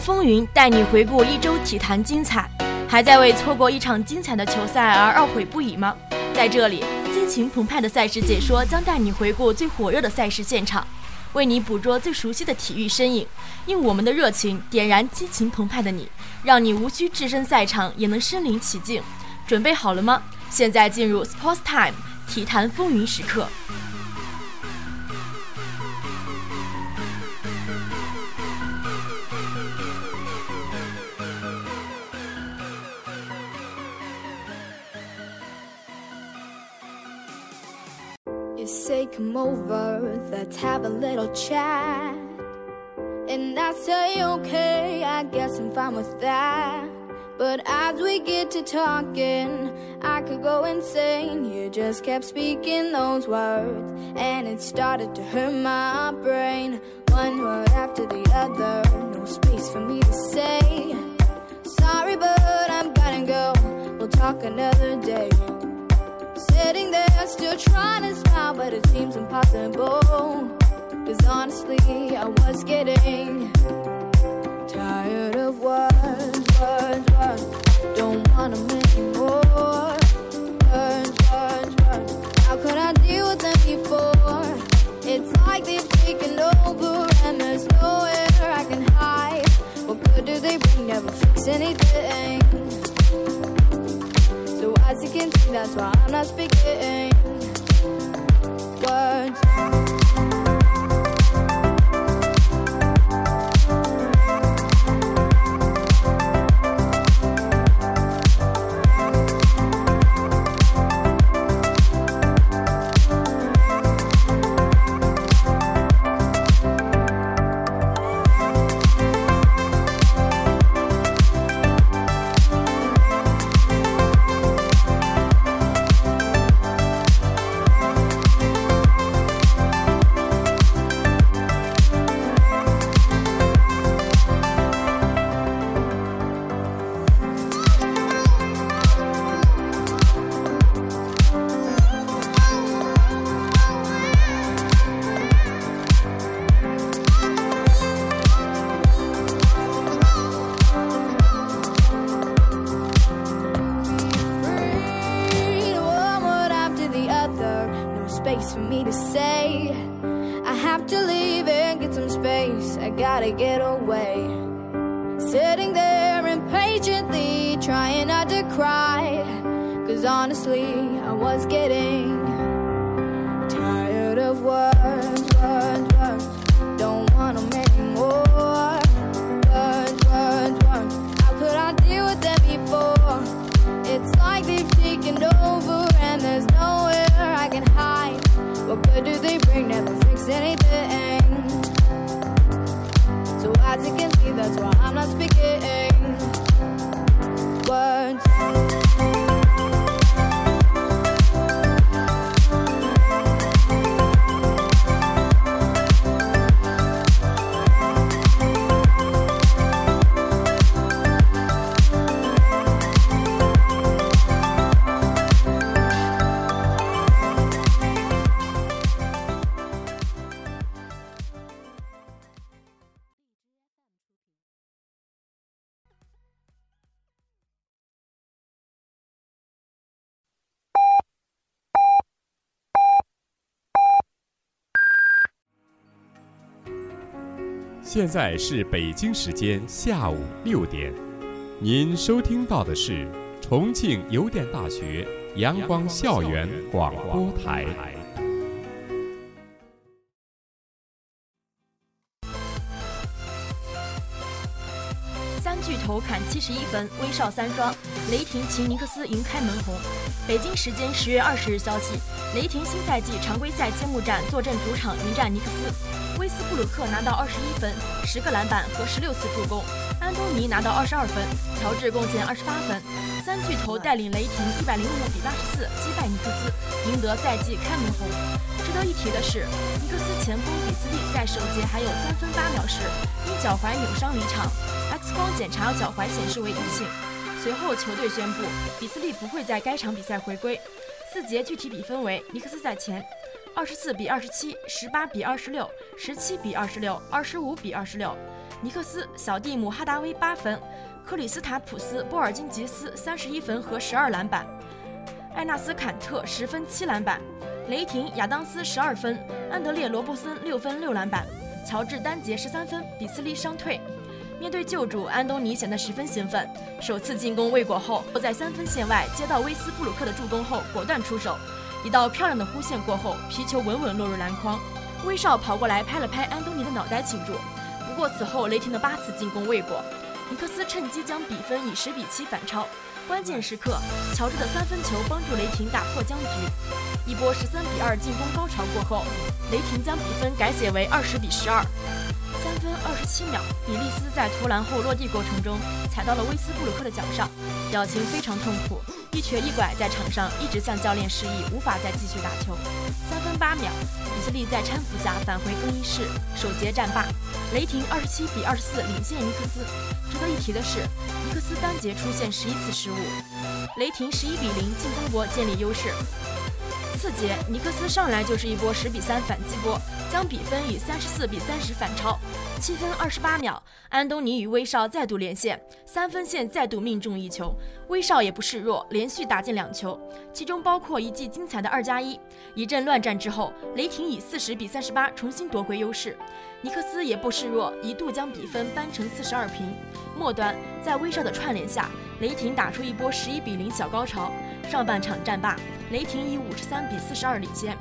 风云带你回顾一周体坛精彩，还在为错过一场精彩的球赛而懊悔不已吗？在这里，激情澎湃的赛事解说将带你回顾最火热的赛事现场，为你捕捉最熟悉的体育身影，用我们的热情点燃激情澎湃的你，让你无需置身赛场也能身临其境。准备好了吗？现在进入 Sports Time 体坛风云时刻。Come over, let's have a little chat. And I say okay, I guess I'm fine with that. But as we get to talking, I could go insane. You just kept speaking those words, and it started to hurt my brain. One word after the other, no space for me to say. Sorry, but I'm gonna go. We'll talk another day. Sitting there, still trying to smile, but it seems impossible. Cause honestly, I was getting tired of words, words, words. Don't want them anymore. Words, words, words. How could I deal with them before? It's like they've taken over, and there's nowhere I can hide. What good do they bring? Never fix anything. As you can see, that's why I'm not speaking words. 现在是北京时间下午六点，您收听到的是重庆邮电大学阳光校园广播台。三巨头砍七十一分，威少三双，雷霆擒尼克斯赢开门红。北京时间十月二十日消息，雷霆新赛季常规赛揭幕战坐镇主场迎战尼克斯，威斯布鲁克拿到二十一分、十个篮板和十六次助攻，安东尼拿到二十二分，乔治贡献二十八分，三巨头带领雷霆一百零五比八十四击败尼克斯，赢得赛季开门红。值得一提的是，尼克斯前锋比斯利在首节还有三分八秒时因脚踝扭伤离场，X 光检查脚踝显示为阴性。随后球队宣布比斯利不会在该场比赛回归。四节具体比分为：尼克斯在前，二十四比二十七，十八比二十六，十七比二十六，二十五比二十六。尼克斯小蒂姆哈达威八分，克里斯塔普斯波尔津吉斯三十一分和十二篮板，艾纳斯坎特十分七篮板。雷霆亚当斯十二分，安德烈罗布森六分六篮板，乔治单节十三分，比斯利伤退。面对旧主安东尼显得十分兴奋，首次进攻未果后，在三分线外接到威斯布鲁克的助攻后果断出手，一道漂亮的弧线过后，皮球稳稳落入篮筐。威少跑过来拍了拍安东尼的脑袋庆祝。不过此后雷霆的八次进攻未果，尼克斯趁机将比分以十比七反超。关键时刻，乔治的三分球帮助雷霆打破僵局。一波十三比二进攻高潮过后，雷霆将比分改写为二十比十二。分二十七秒，比利斯在投篮后落地过程中踩到了威斯布鲁克的脚上，表情非常痛苦，一瘸一拐在场上一直向教练示意无法再继续打球。三分八秒，比斯利在搀扶下返回更衣室，首节战罢。雷霆二十七比二十四领先尼克斯。值得一提的是，尼克斯单节出现十一次失误，雷霆十一比零进攻波建立优势。次节，尼克斯上来就是一波十比三反击波，将比分以三十四比三十反超。七分二十八秒，安东尼与威少再度连线，三分线再度命中一球，威少也不示弱，连续打进两球，其中包括一记精彩的二加一。一阵乱战之后，雷霆以四十比三十八重新夺回优势，尼克斯也不示弱，一度将比分扳成四十二平。末端，在威少的串联下，雷霆打出一波十一比零小高潮。上半场战罢，雷霆以五十三比四十二领先。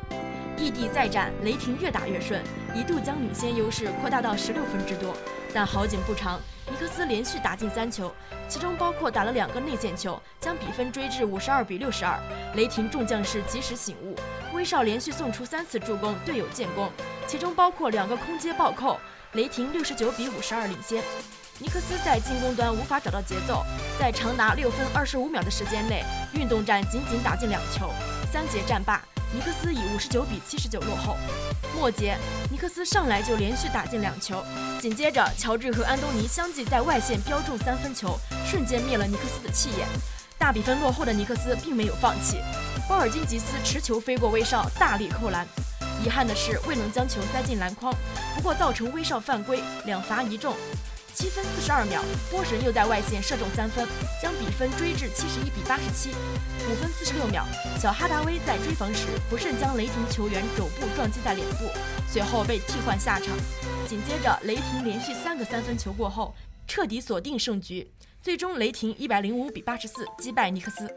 异地再战，雷霆越打越顺，一度将领先优势扩大到十六分之多。但好景不长，尼克斯连续打进三球，其中包括打了两个内线球，将比分追至五十二比六十二。雷霆众将士及时醒悟，威少连续送出三次助攻，队友建功，其中包括两个空接暴扣，雷霆六十九比五十二领先。尼克斯在进攻端无法找到节奏，在长达六分二十五秒的时间内，运动战仅仅打进两球。三节战罢，尼克斯以五十九比七十九落后。末节，尼克斯上来就连续打进两球，紧接着乔治和安东尼相继在外线标中三分球，瞬间灭了尼克斯的气焰。大比分落后的尼克斯并没有放弃，鲍尔金吉斯持球飞过威少，大力扣篮。遗憾的是未能将球塞进篮筐，不过造成威少犯规，两罚一中。七分四十二秒，波神又在外线射中三分，将比分追至七十一比八十七。五分四十六秒，小哈达威在追防时不慎将雷霆球员肘部撞击在脸部，随后被替换下场。紧接着，雷霆连续三个三分球过后，彻底锁定胜局，最终雷霆一百零五比八十四击败尼克斯。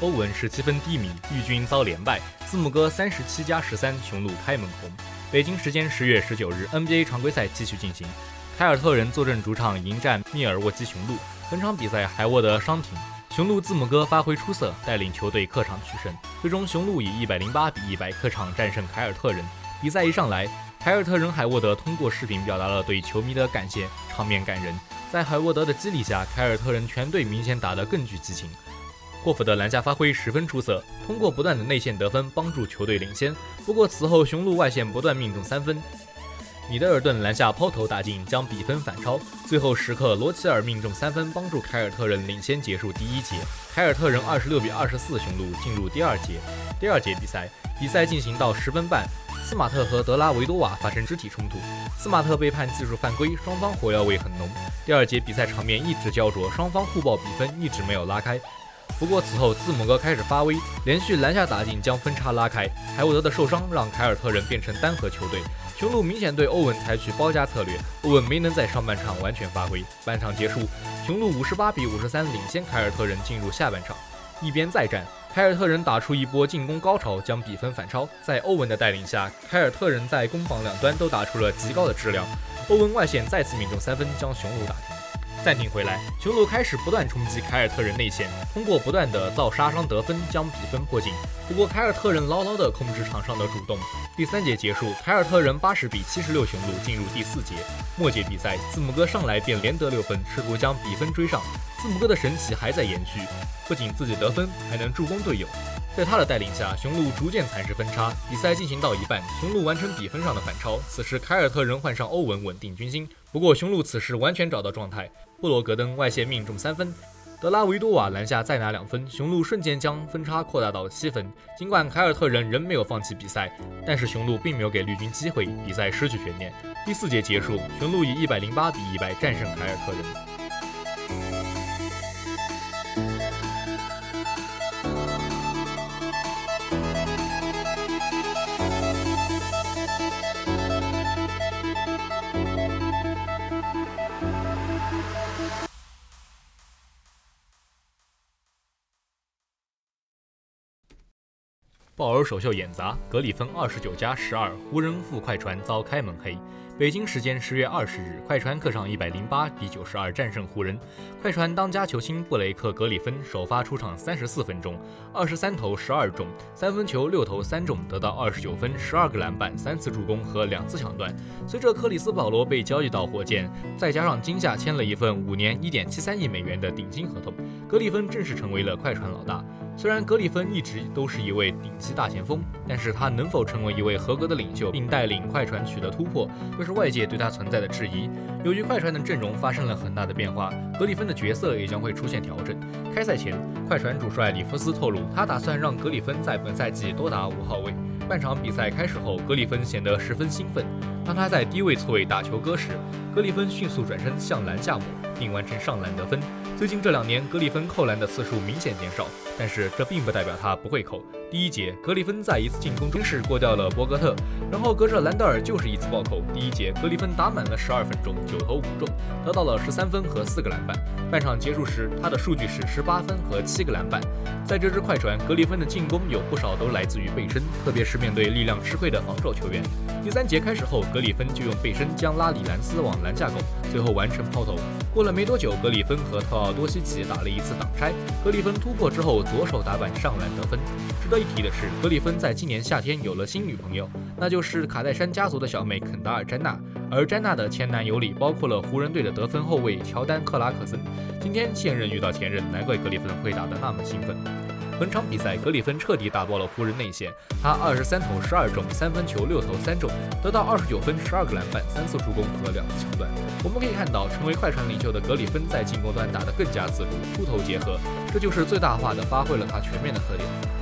欧文十七分低迷，绿军遭连败。字母哥三十七加十三，雄鹿开门红。北京时间十月十九日，NBA 常规赛继续进行，凯尔特人坐镇主场迎战密尔沃基雄鹿。本场比赛海沃德伤停，雄鹿字母哥发挥出色，带领球队客场取胜。最终雄鹿以一百零八比一百客场战胜凯尔特人。比赛一上来，凯尔特人海沃德通过视频表达了对球迷的感谢，场面感人。在海沃德的激励下，凯尔特人全队明显打得更具激情。霍福德篮下发挥十分出色，通过不断的内线得分帮助球队领先。不过此后雄鹿外线不断命中三分，米德尔顿篮下抛投打进，将比分反超。最后时刻，罗齐尔命中三分，帮助凯尔特人领先结束第一节。凯尔特人二十六比二十四雄鹿进入第二节。第二节比赛，比赛进行到十分半，斯马特和德拉维多瓦发生肢体冲突，斯马特被判技术犯规，双方火药味很浓。第二节比赛场面一直焦灼，双方互爆比分一直没有拉开。不过此后，字母哥开始发威，连续篮下打进将分差拉开。海沃德的受伤让凯尔特人变成单核球队，雄鹿明显对欧文采取包夹策略，欧文没能在上半场完全发挥。半场结束，雄鹿五十八比五十三领先凯尔特人进入下半场。一边再战，凯尔特人打出一波进攻高潮，将比分反超。在欧文的带领下，凯尔特人在攻防两端都打出了极高的质量。欧文外线再次命中三分，将雄鹿打。暂停回来，雄鹿开始不断冲击凯尔特人内线，通过不断的造杀伤得分将比分迫近。不过凯尔特人牢牢地控制场上的主动。第三节结束，凯尔特人八十比七十六雄鹿进入第四节。末节比赛，字母哥上来便连得六分，试图将比分追上。字母哥的神奇还在延续，不仅自己得分，还能助攻队友。在他的带领下，雄鹿逐渐蚕食分差。比赛进行到一半，雄鹿完成比分上的反超。此时凯尔特人换上欧文稳定军心。不过雄鹿此时完全找到状态。布罗格登外线命中三分，德拉维多瓦篮下再拿两分，雄鹿瞬间将分差扩大到七分。尽管凯尔特人仍没有放弃比赛，但是雄鹿并没有给绿军机会，比赛失去悬念。第四节结束，雄鹿以一百零八比一百战胜凯尔特人。鲍尔首秀演砸，格里芬二十九加十二，湖人负快船遭开门黑。北京时间十月二十日，快船客场一百零八比九十二战胜湖人。快船当家球星布雷克·格里芬首发出场三十四分钟，二十三投十二中，三分球六投三中，得到二十九分、十二个篮板、三次助攻和两次抢断。随着克里斯·保罗被交易到火箭，再加上今夏签了一份五年一点七三亿美元的顶薪合同，格里芬正式成为了快船老大。虽然格里芬一直都是一位顶级大前锋，但是他能否成为一位合格的领袖，并带领快船取得突破，这是外界对他存在的质疑。由于快船的阵容发生了很大的变化，格里芬的角色也将会出现调整。开赛前，快船主帅里弗斯透露，他打算让格里芬在本赛季多打五号位。半场比赛开始后，格里芬显得十分兴奋。当他在低位错位打球哥时，格里芬迅速转身向篮下抹，并完成上篮得分。最近这两年，格里芬扣篮的次数明显减少，但是这并不代表他不会扣。第一节，格里芬在一次进攻中是过掉了博格特，然后隔着兰德尔就是一次暴扣。第一节，格里芬打满了十二分钟，九投五中，得到了十三分和四个篮板。半场结束时，他的数据是十八分和七个篮板。在这支快船，格里芬的进攻有不少都来自于背身，特别是面对力量吃亏的防守球员。第三节开始后，格里芬就用背身将拉里兰斯往篮下拱，最后完成抛投。过了没多久，格里芬和特奥多西奇打了一次挡拆，格里芬突破之后左手打板上篮得分。值得一提的是，格里芬在今年夏天有了新女朋友，那就是卡戴珊家族的小妹肯达尔·詹娜。而詹娜的前男友里包括了湖人队的得分后卫乔丹·克拉克森。今天现任遇到前任，难怪格里芬会打得那么兴奋。本场比赛，格里芬彻底打爆了湖人内线。他二十三投十二中，三分球六投三中，得到二十九分、十二个篮板、三次助攻和两次抢断。我们可以看到，成为快船领袖的格里芬在进攻端打得更加自如，出头结合，这就是最大化的发挥了他全面的特点。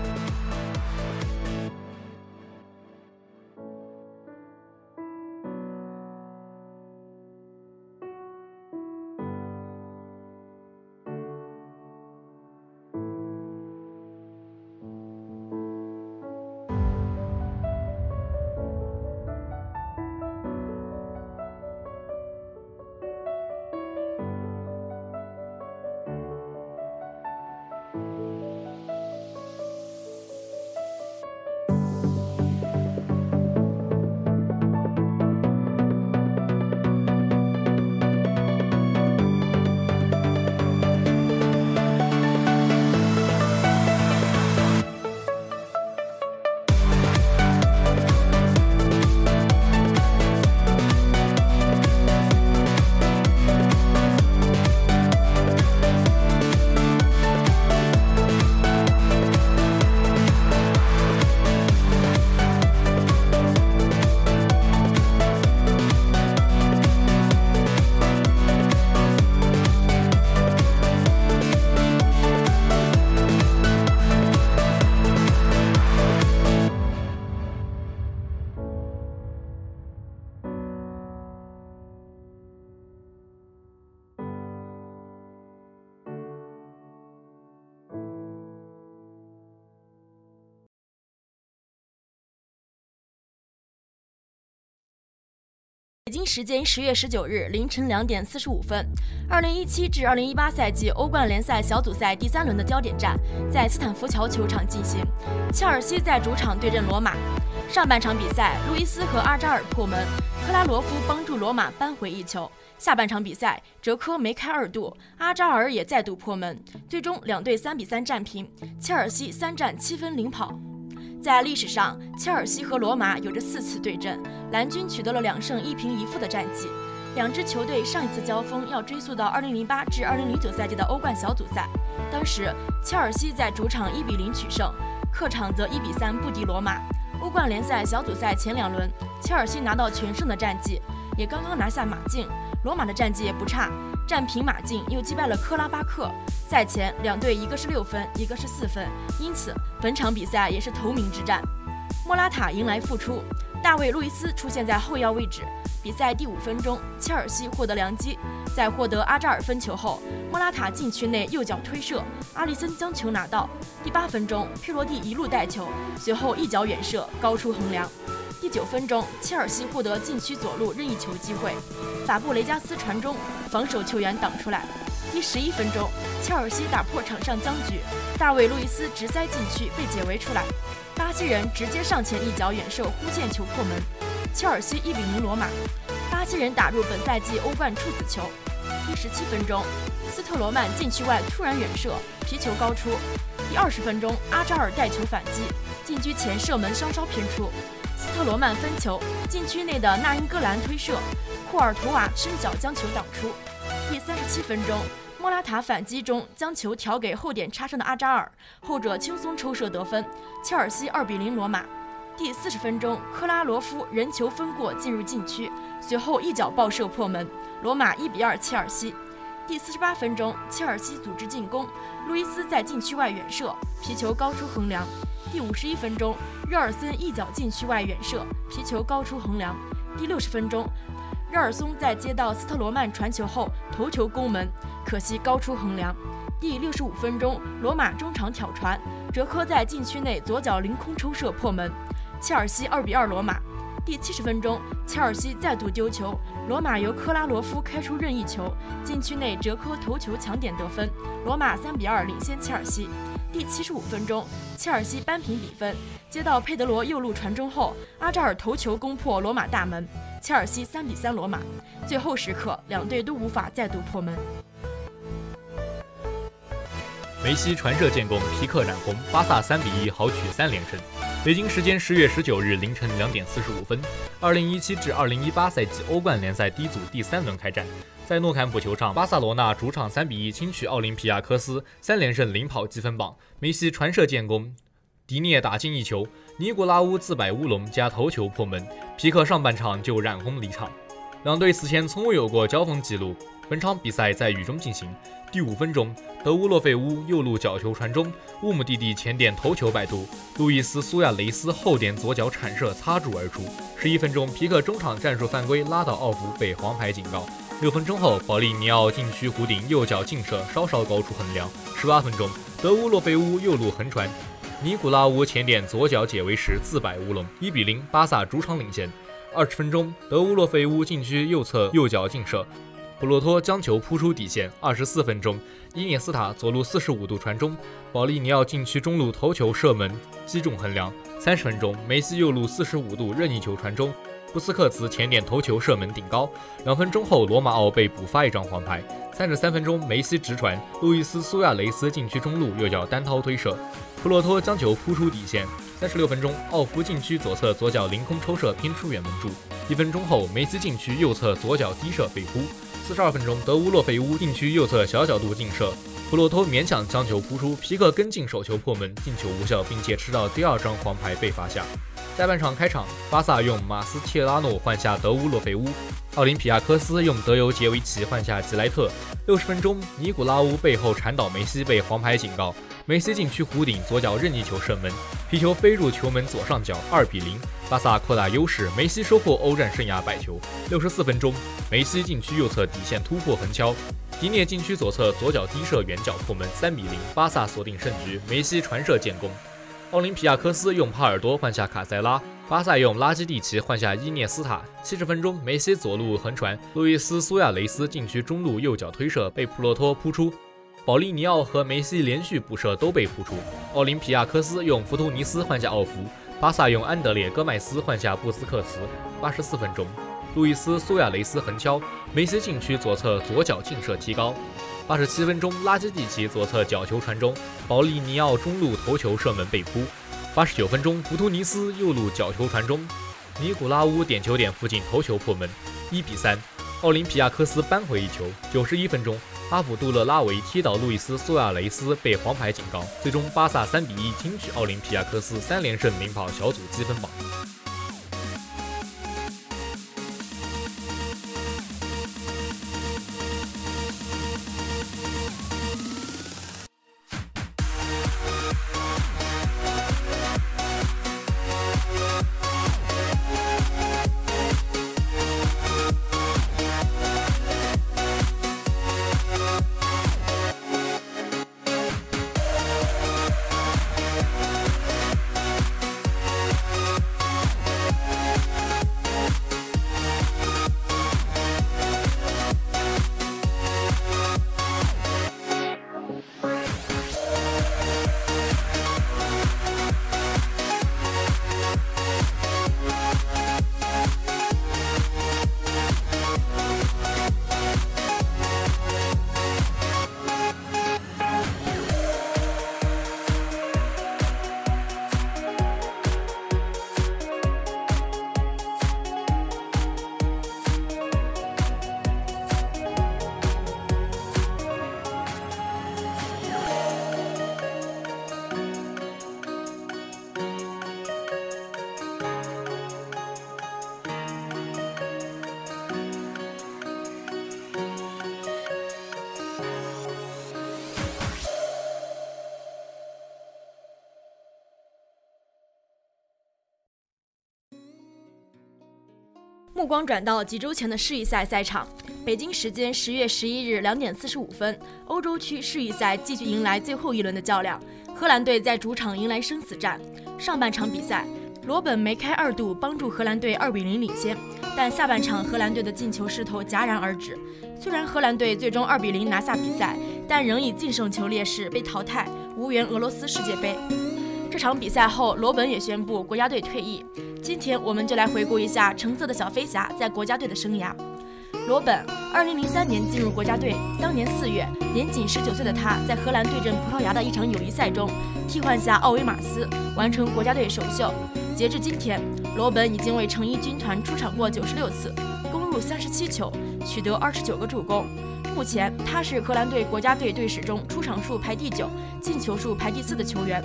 京时间十月十九日凌晨两点四十五分，二零一七至二零一八赛季欧冠联赛小组赛第三轮的焦点战在斯坦福桥球场进行，切尔西在主场对阵罗马。上半场比赛，路易斯和阿扎尔破门，克拉罗夫帮助罗马扳回一球。下半场比赛，哲科梅开二度，阿扎尔也再度破门，最终两队三比三战平，切尔西三战七分领跑。在历史上，切尔西和罗马有着四次对阵，蓝军取得了两胜一平一负的战绩。两支球队上一次交锋要追溯到2008至2009赛季的欧冠小组赛，当时切尔西在主场1比0取胜，客场则1比3不敌罗马。欧冠联赛小组赛前两轮，切尔西拿到全胜的战绩，也刚刚拿下马竞。罗马的战绩也不差，战平马竞，又击败了克拉巴克。赛前两队一个是六分，一个是四分，因此本场比赛也是头名之战。莫拉塔迎来复出，大卫·路易斯出现在后腰位置。比赛第五分钟，切尔西获得良机，在获得阿扎尔分球后，莫拉塔禁区内右脚推射，阿里森将球拿到。第八分钟，佩罗蒂一路带球，随后一脚远射，高出横梁。第九分钟，切尔西获得禁区左路任意球机会，法布雷加斯传中，防守球员挡出来。第十一分钟，切尔西打破场上僵局，大卫·路易斯直塞禁区被解围出来，巴西人直接上前一脚远射弧线球破门，切尔西一比零罗马。巴西人打入本赛季欧冠处子球。第十七分钟，斯特罗曼禁区外突然远射，皮球高出。第二十分钟，阿扎尔带球反击，禁区前射门稍稍偏出。特罗曼分球，禁区内的纳英格兰推射，库尔图瓦伸脚将球挡出。第三十七分钟，莫拉塔反击中将球调给后点插上的阿扎尔，后者轻松抽射得分，切尔西二比零罗马。第四十分钟，克拉罗夫人球分过进入禁区，随后一脚爆射破门，罗马一比二切尔西。第四十八分钟，切尔西组织进攻，路易斯在禁区外远射，皮球高出横梁。第五十一分钟，热尔森一脚禁区外远射，皮球高出横梁。第六十分钟，热尔松在接到斯特罗曼传球后头球攻门，可惜高出横梁。第六十五分钟，罗马中场挑传，哲科在禁区内左脚凌空抽射破门，切尔西二比二罗马。第七十分钟，切尔西再度丢球，罗马由克拉罗夫开出任意球，禁区内哲科头球抢点得分，罗马三比二领先切尔西。第七十五分钟，切尔西扳平比分。接到佩德罗右路传中后，阿扎尔头球攻破罗马大门，切尔西三比三罗马。最后时刻，两队都无法再度破门。梅西传射建功，皮克染红，巴萨三比一豪取三连胜。北京时间十月十九日凌晨两点四十五分，二零一七至二零一八赛季欧冠联赛 D 组第三轮开战。在诺坎普球场，巴萨罗那主场三比一轻取奥林匹亚科斯，三连胜领跑积分榜。梅西传射建功，迪涅打进一球，尼古拉乌自摆乌龙加头球破门，皮克上半场就染红离场。两队此前从未有过交锋记录。本场比赛在雨中进行。第五分钟，德乌洛费乌右路角球传中，乌姆蒂蒂前点头球摆渡，路易斯苏亚雷斯后点左脚铲射擦柱而出。十一分钟，皮克中场战术犯规拉倒奥弗被黄牌警告。六分钟后，保利尼奥禁区弧顶右脚劲射稍稍高出横梁。十八分钟，德乌洛费乌右路横传，尼古拉乌前点左脚解围时自摆乌龙，一比零，巴萨主场领先。二十分钟，德乌洛费乌禁区右侧右脚劲射。普洛托将球扑出底线。二十四分钟，伊涅斯塔左路四十五度传中，保利尼奥禁区中路头球射门，击中横梁。三十分钟，梅西右路四十五度任意球传中，布斯克茨前点头球射门顶高。两分钟后，罗马奥被补发一张黄牌。三十三分钟，梅西直传，路易斯苏亚雷斯禁区中路右脚单刀推射，普洛托将球扑出底线。三十六分钟，奥弗禁区左侧左脚凌空抽射偏出远门柱。一分钟后，梅西禁区右侧左脚低射被扑。四十二分钟，德乌洛费乌禁区右侧小角度劲射，普洛托勉强将球扑出，皮克跟进手球破门，进球无效，并且吃到第二张黄牌被罚下。下半场开场，巴萨用马斯切拉诺换下德乌洛费乌，奥林匹亚科斯用德尤杰维奇换下吉莱特。六十分钟，尼古拉乌背后铲倒梅西被黄牌警告。梅西禁区弧顶左脚任意球射门，皮球飞入球门左上角，二比零，巴萨扩大优势。梅西收获欧战生涯百球。六十四分钟，梅西禁区右侧底线突破横敲，迪涅禁区左侧左脚低射远角破门，三比零，巴萨锁定胜局。梅西传射建功。奥林匹亚科斯用帕尔多换下卡塞拉，巴萨用拉基蒂奇换下伊涅斯塔。七十分钟，梅西左路横传，路易斯苏亚雷斯禁区中路右脚推射被普洛托扑出，保利尼奥和梅西连续补射都被扑出。奥林匹亚科斯用弗图尼斯换下奥弗，巴萨用安德烈戈麦斯换下布斯克茨。八十四分钟，路易斯苏亚雷斯横敲，梅西禁区左侧左脚劲射提高。八十七分钟，拉基蒂奇左侧角球传中，保利尼奥中路头球射门被扑。八十九分钟，弗图尼斯右路角球传中，尼古拉乌点球点附近头球破门，一比三。奥林匹亚科斯扳回一球。九十一分钟，阿卜杜勒拉维踢倒路易斯苏亚雷斯被黄牌警告，最终巴萨三比一轻取奥林匹亚科斯，三连胜领跑小组积分榜。目光转到几周前的世预赛赛场，北京时间十月十一日两点四十五分，欧洲区世预赛继续迎来最后一轮的较量。荷兰队在主场迎来生死战。上半场比赛，罗本梅开二度，帮助荷兰队二比零领先。但下半场荷兰队的进球势头戛然而止。虽然荷兰队最终二比零拿下比赛，但仍以净胜球劣势被淘汰，无缘俄罗斯世界杯。这场比赛后，罗本也宣布国家队退役。今天我们就来回顾一下橙色的小飞侠在国家队的生涯。罗本，二零零三年进入国家队，当年四月，年仅十九岁的他在荷兰对阵葡萄牙的一场友谊赛中，替换下奥维马斯，完成国家队首秀。截至今天，罗本已经为橙衣军团出场过九十六次，攻入三十七球，取得二十九个助攻。目前，他是荷兰队国家队队史中出场数排第九、进球数排第四的球员。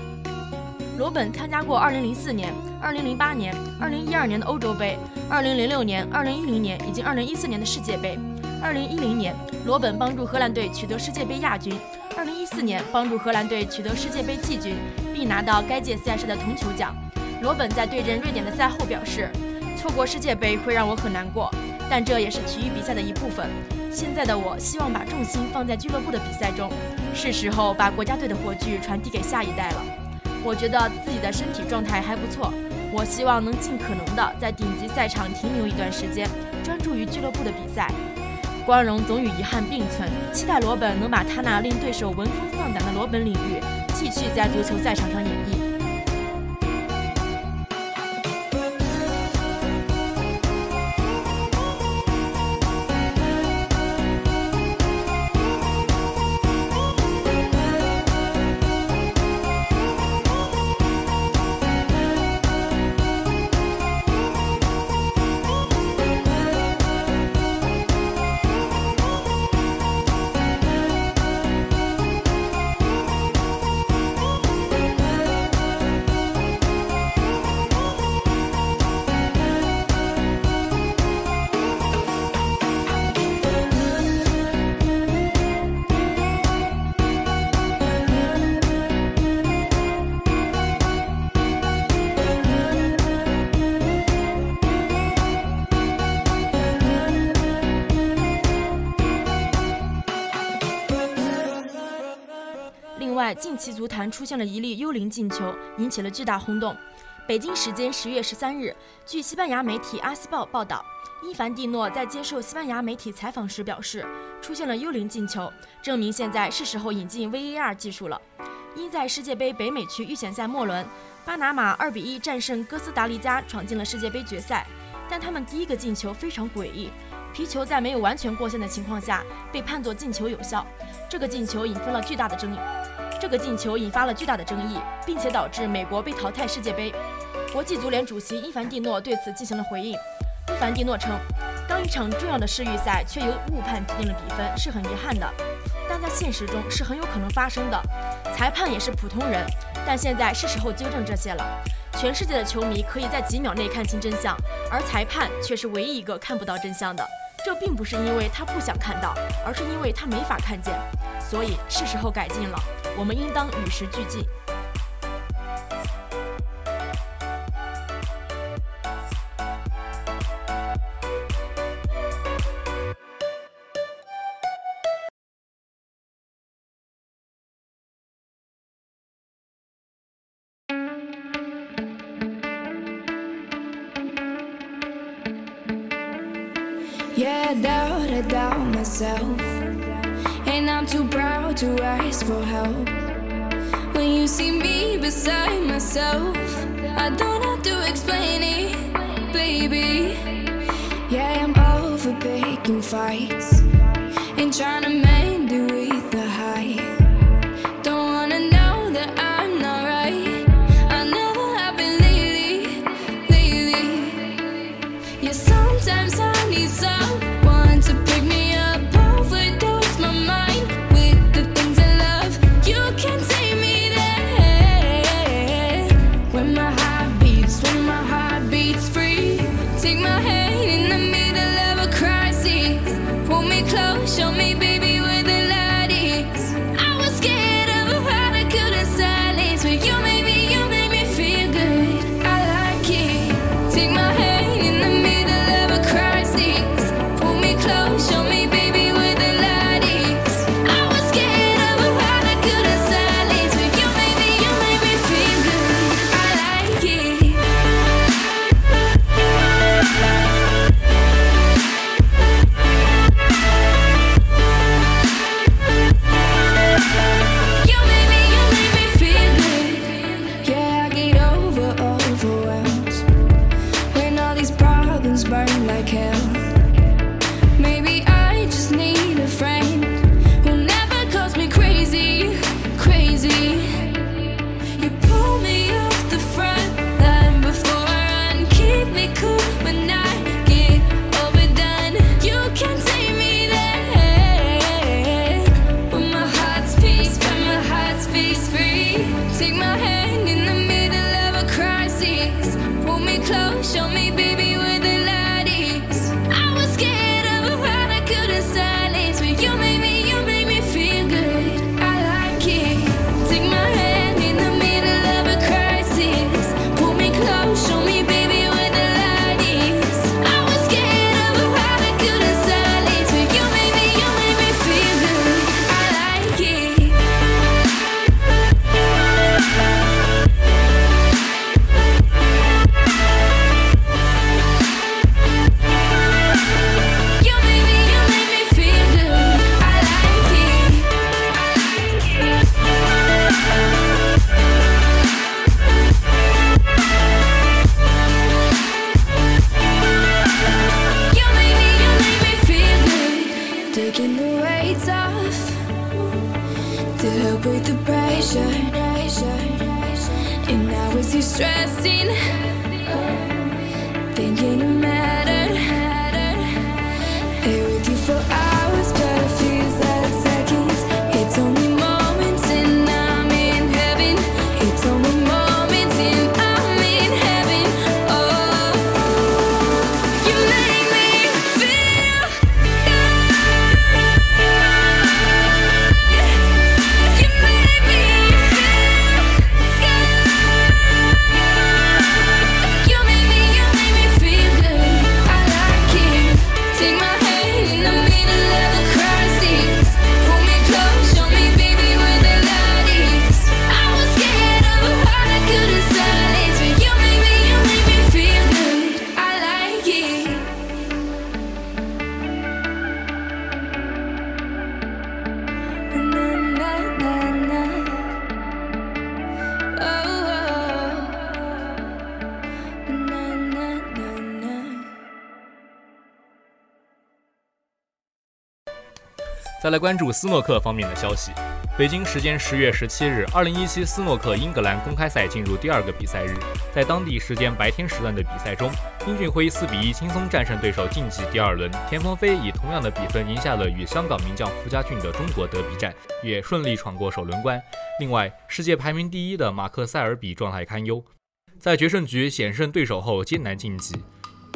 罗本参加过2004年、2008年、2012年的欧洲杯、2006年、2010年以及2014年的世界杯。2010年，罗本帮助荷兰队取得世界杯亚军；2014年，帮助荷兰队取得世界杯季军，并拿到该届赛事的铜球奖。罗本在对阵瑞典的赛后表示：“错过世界杯会让我很难过，但这也是体育比赛的一部分。现在的我希望把重心放在俱乐部的比赛中，是时候把国家队的火炬传递给下一代了。”我觉得自己的身体状态还不错，我希望能尽可能的在顶级赛场停留一段时间，专注于俱乐部的比赛。光荣总与遗憾并存，期待罗本能把他那令对手闻风丧胆的罗本领域，继续在足球赛场上演另外。近期足坛出现了一粒幽灵进球，引起了巨大轰动。北京时间十月十三日，据西班牙媒体《阿斯报》报道，伊凡蒂诺在接受西班牙媒体采访时表示，出现了幽灵进球，证明现在是时候引进 VAR 技术了。因在世界杯北美区预选赛末轮，巴拿马二比一战胜哥斯达黎加，闯进了世界杯决赛。但他们第一个进球非常诡异，皮球在没有完全过线的情况下被判作进球有效，这个进球引发了巨大的争议。这个进球引发了巨大的争议，并且导致美国被淘汰世界杯。国际足联主席伊凡蒂诺对此进行了回应。伊凡蒂诺称，当一场重要的世预赛却由误判决定了比分是很遗憾的，但在现实中是很有可能发生的。裁判也是普通人，但现在是时候纠正这些了。全世界的球迷可以在几秒内看清真相，而裁判却是唯一一个看不到真相的。这并不是因为他不想看到，而是因为他没法看见。所以是时候改进了，我们应当与时俱进。Yeah, I doubt, I doubt myself. And I'm too proud to ask for help. When you see me beside myself, I don't have to explain it, baby. Yeah, I'm over picking fights and trying to mend 再来关注斯诺克方面的消息。北京时间十月十七日，二零一七斯诺克英格兰公开赛进入第二个比赛日。在当地时间白天时段的比赛中，丁俊晖四比一轻松战胜对手，晋级第二轮。田鹏飞以同样的比分赢下了与香港名将傅家俊的中国德比战，也顺利闯过首轮关。另外，世界排名第一的马克塞尔比状态堪忧，在决胜局险胜对手后艰难晋级。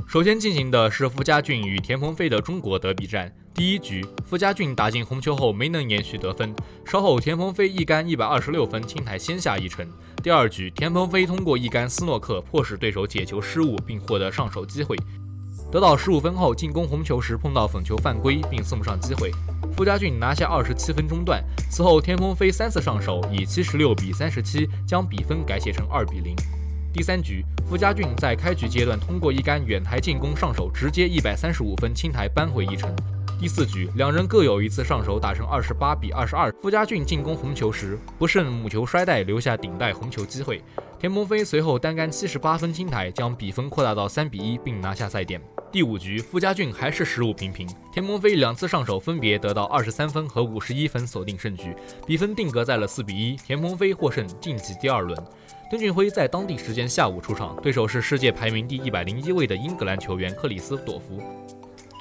首先进行的是傅家俊与田鹏飞的中国德比战。第一局，傅家俊打进红球后没能延续得分，稍后田鹏飞一杆一百二十六分清台先下一城。第二局，田鹏飞通过一杆斯诺克迫使对手解球失误，并获得上手机会。得到十五分后进攻红球时碰到粉球犯规，并送上机会。傅家俊拿下二十七分中断。此后田鹏飞三次上手，以七十六比三十七将比分改写成二比零。第三局，傅家俊在开局阶段通过一杆远台进攻上手，直接一百三十五分清台扳回一城。第四局，两人各有一次上手打成二十八比二十二。傅家俊进攻红球时不慎母球摔带，留下顶带红球机会。田鹏飞随后单杆七十八分清台，将比分扩大到三比一，并拿下赛点。第五局，傅家俊还是失误频频，田鹏飞两次上手分别得到二十三分和五十一分，锁定胜局，比分定格在了四比一，田鹏飞获胜晋级第二轮。丁俊晖在当地时间下午出场，对手是世界排名第一百零一位的英格兰球员克里斯朵夫。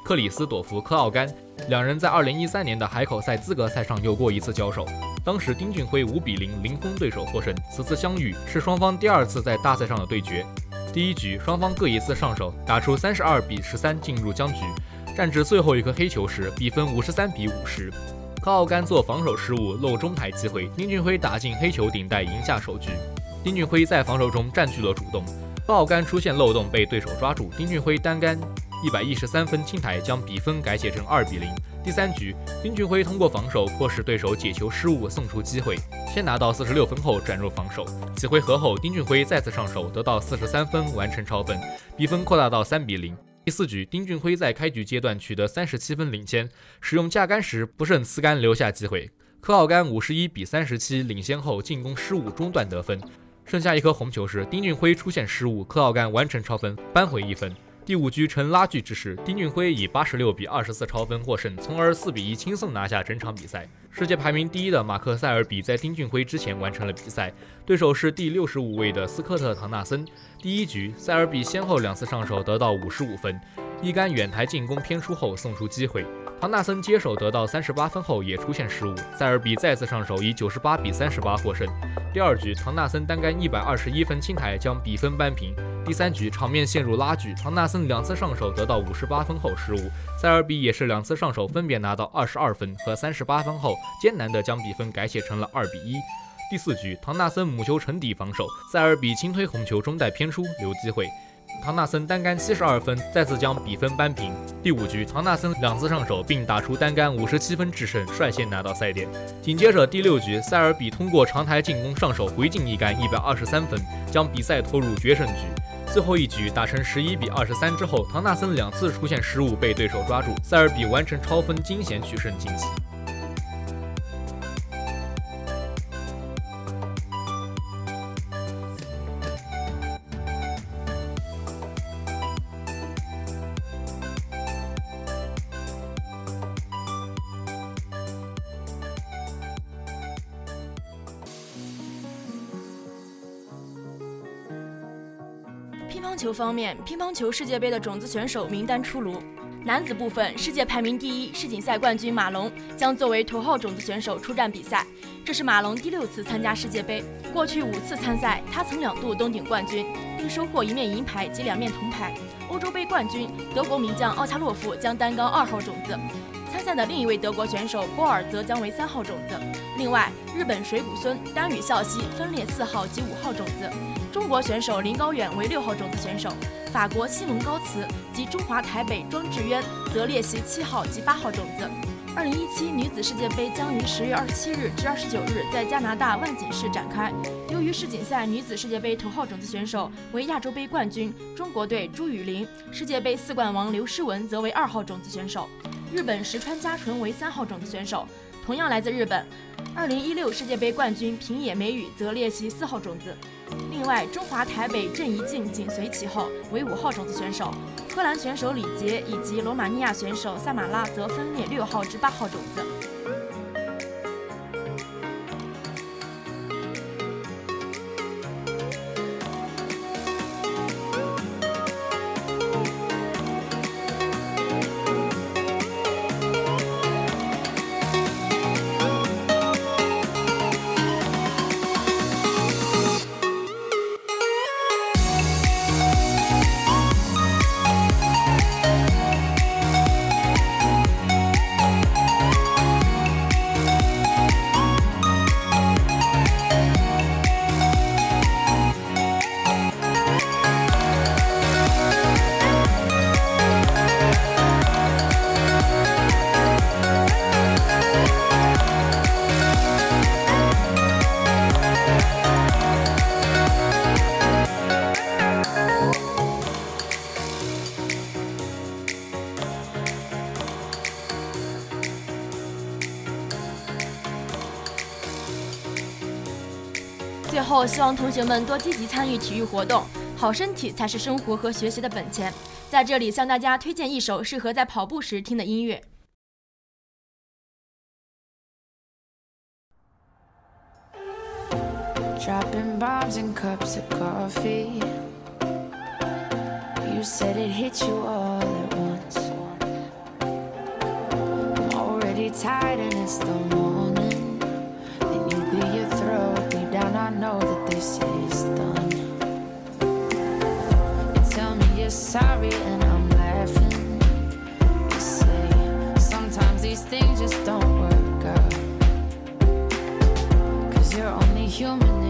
克里斯朵夫·科奥甘两人在2013年的海口赛资格赛上有过一次交手，当时丁俊晖5比0零封对手获胜。此次相遇是双方第二次在大赛上的对决。第一局双方各一次上手，打出32比13进入僵局，战至最后一颗黑球时，比分53比50。科奥甘做防守失误漏中台机会，丁俊晖打进黑球顶带赢下首局。丁俊晖在防守中占据了主动，科奥甘出现漏洞被对手抓住，丁俊晖单杆。一百一十三分清台将比分改写成二比零。第三局，丁俊晖通过防守迫使对手解球失误，送出机会，先拿到四十六分后转入防守。几回合后，丁俊晖再次上手得到四十三分，完成超分，比分扩大到三比零。第四局，丁俊晖在开局阶段取得三十七分领先，使用架杆时不慎呲杆留下机会。科奥甘五十一比三十七领先后进攻失误中断得分，剩下一颗红球时，丁俊晖出现失误，科奥甘完成超分，扳回一分。第五局呈拉锯之势，丁俊晖以八十六比二十四超分获胜，从而四比一轻松拿下整场比赛。世界排名第一的马克塞尔比在丁俊晖之前完成了比赛，对手是第六十五位的斯科特唐纳森。第一局，塞尔比先后两次上手得到五十五分，一杆远台进攻偏出后送出机会。唐纳森接手得到三十八分后也出现失误，塞尔比再次上手以九十八比三十八获胜。第二局，唐纳森单杆一百二十一分清台将比分扳平。第三局场面陷入拉锯，唐纳森两次上手得到五十八分后失误，塞尔比也是两次上手分别拿到二十二分和三十八分后艰难的将比分改写成了二比一。第四局，唐纳森母球沉底防守，塞尔比轻推红球中带偏出留机会。唐纳森单杆七十二分，再次将比分扳平。第五局，唐纳森两次上手并打出单杆五十七分制胜，率先拿到赛点。紧接着第六局，塞尔比通过长台进攻上手回敬一杆一百二十三分，将比赛拖入决胜局。最后一局打成十一比二十三之后，唐纳森两次出现失误被对手抓住，塞尔比完成超分惊险取胜晋级。方面，乒乓球世界杯的种子选手名单出炉。男子部分，世界排名第一、世锦赛冠军马龙将作为头号种子选手出战比赛。这是马龙第六次参加世界杯，过去五次参赛，他曾两度登顶冠军，并收获一面银牌及两面铜牌。欧洲杯冠军德国名将奥恰洛夫将担纲二号种子，参赛的另一位德国选手波尔则将为三号种子。另外，日本水谷隼、丹羽孝希分列四号及五号种子。中国选手林高远为六号种子选手，法国西蒙高茨及中华台北庄智渊则列席七号及八号种子。二零一七女子世界杯将于十月二十七日至二十九日在加拿大万锦市展开。由于世锦赛女子世界杯头号种子选手为亚洲杯冠军中国队朱雨玲，世界杯四冠王刘诗雯则为二号种子选手，日本石川佳纯为三号种子选手，同样来自日本。二零一六世界杯冠军平野美宇则列席四号种子。另外，中华台北郑怡静紧随其后为五号种子选手，荷兰选手李杰以及罗马尼亚选手萨马拉则分列六号至八号种子。后，希望同学们多积极参与体育活动，好身体才是生活和学习的本钱。在这里向大家推荐一首适合在跑步时听的音乐。Dropping bombs and cups of coffee. You said it hit you all at once. I'm already tired and it's the morning. sorry and I'm laughing. You say sometimes these things just don't work out. Cause you're only human.